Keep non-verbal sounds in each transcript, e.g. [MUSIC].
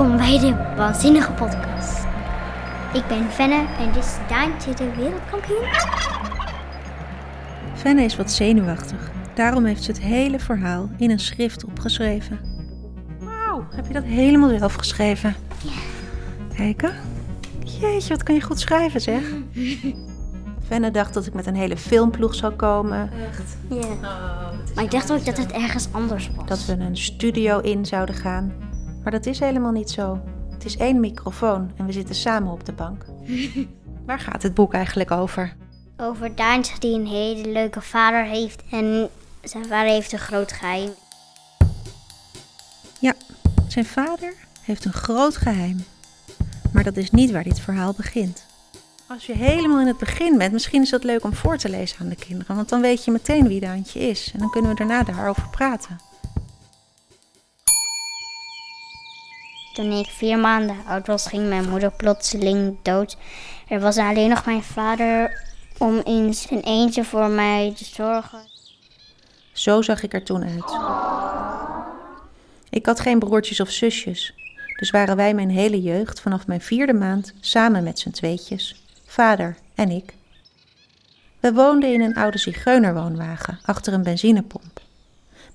Welkom bij de Waanzinnige Podcast. Ik ben Fenne en dit is Daantje de wereldkampioen. Fenne is wat zenuwachtig. Daarom heeft ze het hele verhaal in een schrift opgeschreven. Wauw, heb je dat helemaal zelf geschreven? Ja. Kijken. Jeetje, wat kan je goed schrijven zeg. [LAUGHS] Fenne dacht dat ik met een hele filmploeg zou komen. Ja. Maar ik dacht ook dat het ergens anders was. Dat we een studio in zouden gaan. Maar dat is helemaal niet zo. Het is één microfoon en we zitten samen op de bank. [LAUGHS] Waar gaat het boek eigenlijk over? Over Daantje die een hele leuke vader heeft en zijn vader heeft een groot geheim. Ja, zijn vader heeft een groot geheim. Maar dat is niet waar dit verhaal begint. Als je helemaal in het begin bent, misschien is dat leuk om voor te lezen aan de kinderen, want dan weet je meteen wie Daantje is en dan kunnen we daarna daarover praten. Toen ik vier maanden oud was, ging mijn moeder plotseling dood. Er was alleen nog mijn vader om in zijn eentje voor mij te zorgen. Zo zag ik er toen uit. Ik had geen broertjes of zusjes, dus waren wij mijn hele jeugd vanaf mijn vierde maand samen met z'n tweetjes, vader en ik. We woonden in een oude zigeunerwoonwagen achter een benzinepomp.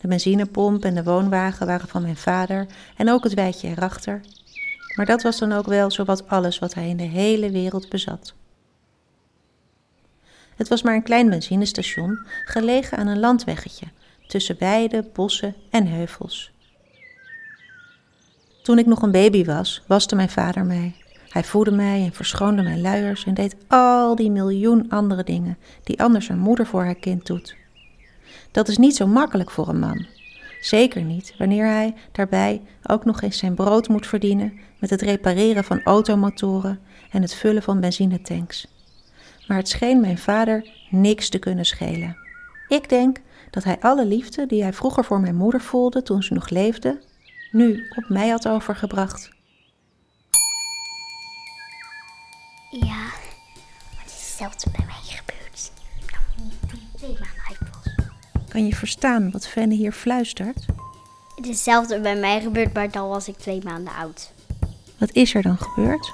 De benzinepomp en de woonwagen waren van mijn vader en ook het wijtje erachter. Maar dat was dan ook wel zowat alles wat hij in de hele wereld bezat. Het was maar een klein benzinestation, gelegen aan een landweggetje, tussen weiden, bossen en heuvels. Toen ik nog een baby was, waste mijn vader mij. Hij voedde mij en verschoonde mijn luiers en deed al die miljoen andere dingen die anders een moeder voor haar kind doet. Dat is niet zo makkelijk voor een man. Zeker niet wanneer hij daarbij ook nog eens zijn brood moet verdienen met het repareren van automotoren en het vullen van benzinetanks. Maar het scheen mijn vader niks te kunnen schelen. Ik denk dat hij alle liefde die hij vroeger voor mijn moeder voelde toen ze nog leefde, nu op mij had overgebracht. Ja, maar het is hetzelfde bij mij gebeurd. Kan je verstaan wat Fenne hier fluistert? Het is hetzelfde bij mij gebeurd, maar dan was ik twee maanden oud. Wat is er dan gebeurd?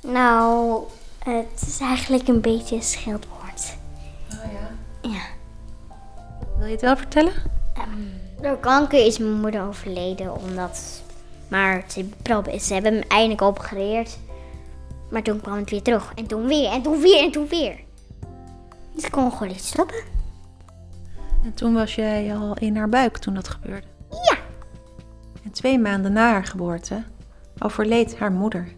Nou, het is eigenlijk een beetje een scheldwoord. Oh ja. Ja. Wil je het wel vertellen? Door kanker is mijn moeder overleden, omdat... Maar ze, ze hebben hem eindelijk opgereerd. Maar toen kwam het weer terug. En toen weer, en toen weer, en toen weer. Dus ik kon gewoon niet stoppen. En toen was jij al in haar buik toen dat gebeurde. Ja. En twee maanden na haar geboorte overleed haar moeder.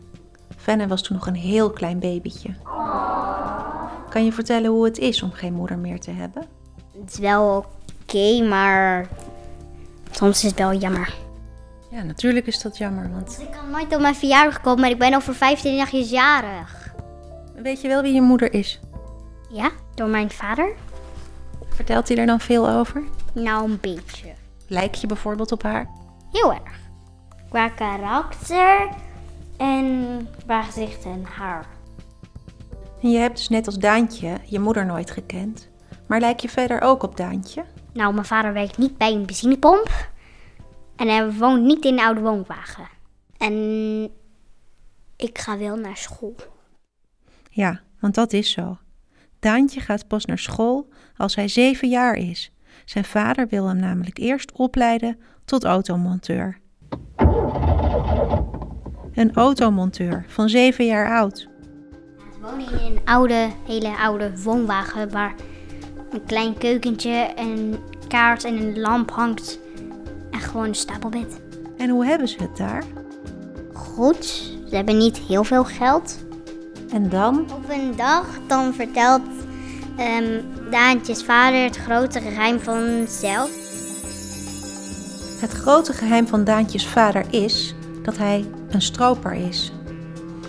Fenne was toen nog een heel klein babytje. Kan je vertellen hoe het is om geen moeder meer te hebben? Het is wel oké, maar... Soms is het wel jammer. Ja, natuurlijk is dat jammer, want Ik kan nooit op mijn verjaardag komen, maar ik ben over 25 jaar jarig. weet je wel wie je moeder is? Ja, door mijn vader? Vertelt hij er dan veel over? Nou, een beetje. Lijk je bijvoorbeeld op haar? Heel erg. Qua karakter en qua gezicht en haar. En je hebt dus net als Daantje je moeder nooit gekend. Maar lijk je verder ook op Daantje? Nou, mijn vader werkt niet bij een benzinepomp. En hij woont niet in een oude woonwagen. En ik ga wel naar school. Ja, want dat is zo. Daantje gaat pas naar school als hij zeven jaar is. Zijn vader wil hem namelijk eerst opleiden tot automonteur. Een automonteur van zeven jaar oud. We wonen in een oude, hele oude woonwagen waar een klein keukentje, een kaart en een lamp hangt. En gewoon een stapelbed. En hoe hebben ze het daar? Goed, ze hebben niet heel veel geld. En dan? Op een dag dan vertelt ehm, Daantjes vader het grote geheim van zelf. Het grote geheim van Daantjes vader is dat hij een stroper is.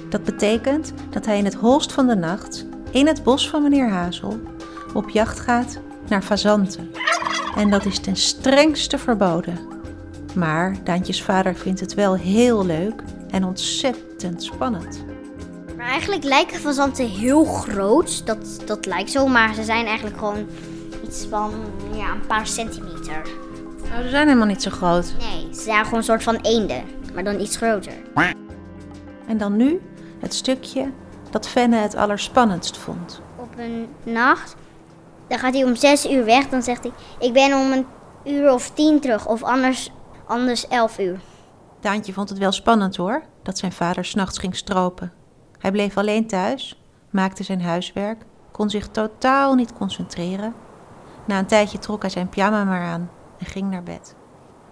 Dat betekent dat hij in het holst van de nacht, in het bos van meneer Hazel, op jacht gaat naar fazanten. En dat is ten strengste verboden. Maar Daantjes vader vindt het wel heel leuk en ontzettend spannend. Maar eigenlijk lijken fazanten heel groot. Dat, dat lijkt zo, maar ze zijn eigenlijk gewoon iets van ja, een paar centimeter. Nou, ze zijn helemaal niet zo groot. Nee, ze zijn gewoon een soort van eenden, maar dan iets groter. En dan nu het stukje dat Fenne het allerspannendst vond. Op een nacht, dan gaat hij om zes uur weg. Dan zegt hij, ik ben om een uur of tien terug. Of anders, anders elf uur. Daantje vond het wel spannend hoor, dat zijn vader s'nachts ging stropen. Hij bleef alleen thuis, maakte zijn huiswerk, kon zich totaal niet concentreren. Na een tijdje trok hij zijn pyjama maar aan en ging naar bed.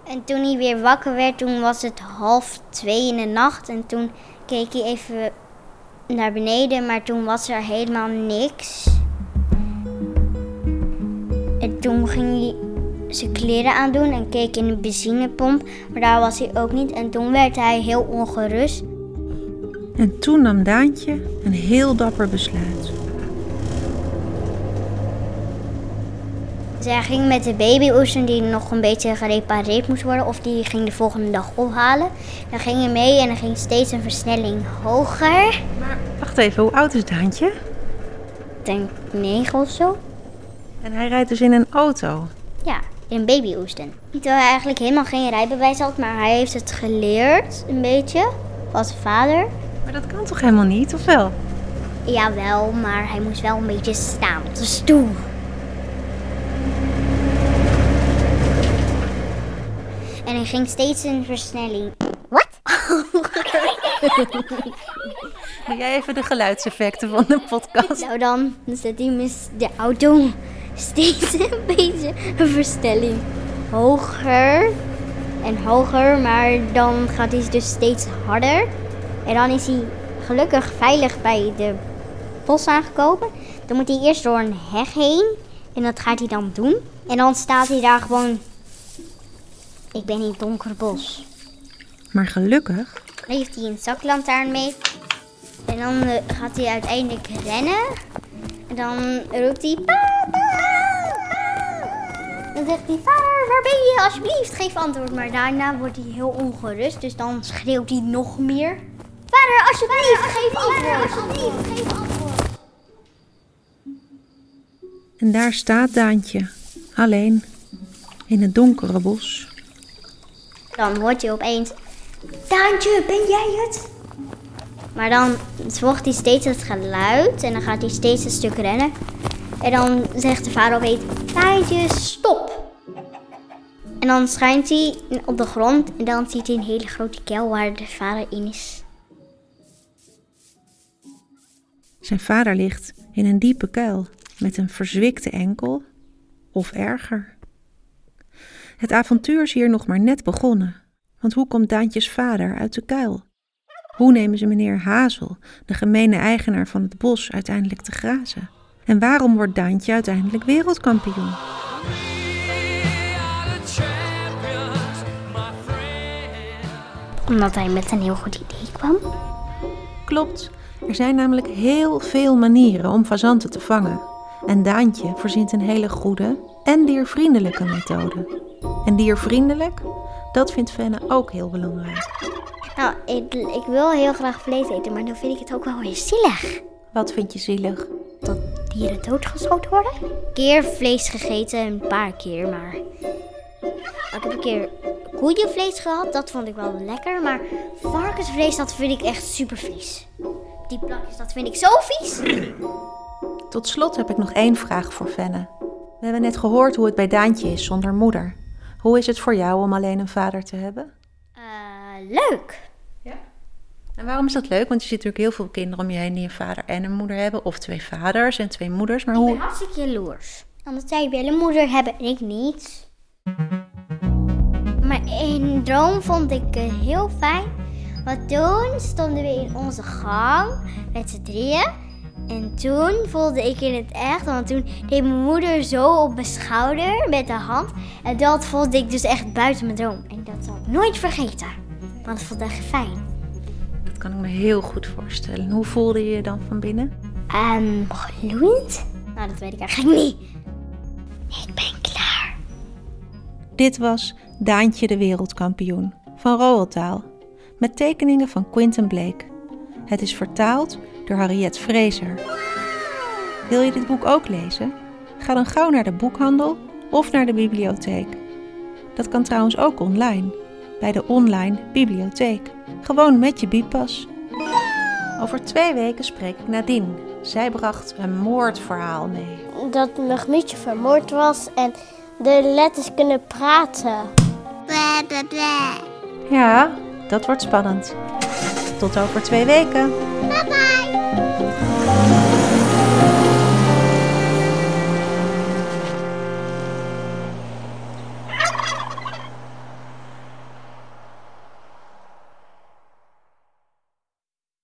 En toen hij weer wakker werd, toen was het half twee in de nacht. En toen keek hij even naar beneden, maar toen was er helemaal niks. En toen ging hij zijn kleren aandoen en keek in de benzinepomp, maar daar was hij ook niet. En toen werd hij heel ongerust. En toen nam Daantje een heel dapper besluit. Zij ging met de babyoester die nog een beetje gerepareerd moest worden, of die ging de volgende dag ophalen. Dan ging hij mee en dan ging steeds een versnelling hoger. Maar wacht even, hoe oud is Daantje? Ik denk negen of zo. En hij rijdt dus in een auto. Ja, in babyoesten. Terwijl hij eigenlijk helemaal geen rijbewijs had, maar hij heeft het geleerd, een beetje, van zijn vader. Maar dat kan toch helemaal niet, of wel? Jawel, maar hij moest wel een beetje staan op de stoel. En hij ging steeds een versnelling. Wat? [LAUGHS] Doe jij even de geluidseffecten van de podcast? nou dan, dan zet hij mis de auto steeds [LAUGHS] een beetje een versnelling hoger en hoger, maar dan gaat hij dus steeds harder. En dan is hij gelukkig veilig bij de bos aangekomen. Dan moet hij eerst door een heg heen en dat gaat hij dan doen. En dan staat hij daar gewoon. Ik ben in het donkere bos. Maar gelukkig Dan heeft hij een zaklantaarn mee. En dan eh, gaat hij uiteindelijk rennen. En dan roept hij... Papa! Dan zegt hij, vader, waar ben je? Alsjeblieft, geef antwoord. Maar daarna wordt hij heel ongerust. Dus dan schreeuwt hij nog meer. Alsjeblieft, geef antwoord. Alsjeblieft, geef antwoord. En daar staat Daantje, alleen, in het donkere bos. Dan hoort hij opeens... Daantje, ben jij het? Maar dan volgt hij steeds het geluid en dan gaat hij steeds een stuk rennen. En dan zegt de vader opeens, Daantje, stop. En dan schijnt hij op de grond en dan ziet hij een hele grote kuil waar de vader in is. Zijn vader ligt in een diepe kuil met een verzwikte enkel of erger. Het avontuur is hier nog maar net begonnen, want hoe komt Daantjes vader uit de kuil? Hoe nemen ze meneer Hazel, de gemene eigenaar van het bos, uiteindelijk te grazen? En waarom wordt Daantje uiteindelijk wereldkampioen? Omdat hij met een heel goed idee kwam. Klopt, er zijn namelijk heel veel manieren om fazanten te vangen. En Daantje verzint een hele goede en diervriendelijke methode. En diervriendelijk, dat vindt Fenne ook heel belangrijk. Nou, ik, ik wil heel graag vlees eten, maar dan vind ik het ook wel weer zielig. Wat vind je zielig? Dat dieren doodgeschoten worden? Een keer vlees gegeten, een paar keer, maar... Ik heb een keer koeienvlees gehad, dat vond ik wel lekker. Maar varkensvlees, dat vind ik echt super vies. Die plakjes, dat vind ik zo vies. [CLEARS THROAT] Tot slot heb ik nog één vraag voor Fenne. We hebben net gehoord hoe het bij Daantje is zonder moeder. Hoe is het voor jou om alleen een vader te hebben? Eh, leuk. En waarom is dat leuk? Want je ziet natuurlijk heel veel kinderen om je heen die een vader en een moeder hebben. Of twee vaders en twee moeders. Maar Ik ben hoe... hartstikke jaloers. Omdat zij wel een moeder hebben en ik niet. Maar in droom vond ik het heel fijn. Want toen stonden we in onze gang met z'n drieën. En toen voelde ik in het echt, want toen deed mijn moeder zo op mijn schouder met de hand. En dat voelde ik dus echt buiten mijn droom. En dat zal ik nooit vergeten. Want het voelde echt fijn. Dat kan ik me heel goed voorstellen. Hoe voelde je je dan van binnen? Ehm, gloeiend? Nou, dat weet ik eigenlijk niet. Ik ben klaar. Dit was Daantje de wereldkampioen van Roald Dahl. Met tekeningen van Quentin Blake. Het is vertaald door Harriet Fraser. Wil je dit boek ook lezen? Ga dan gauw naar de boekhandel of naar de bibliotheek. Dat kan trouwens ook online, bij de online bibliotheek. Gewoon met je bipas. Over twee weken spreek ik Nadine. Zij bracht een moordverhaal mee. Dat mijn gemietje vermoord was en de letters kunnen praten. Ja, dat wordt spannend. Tot over twee weken. Bye bye.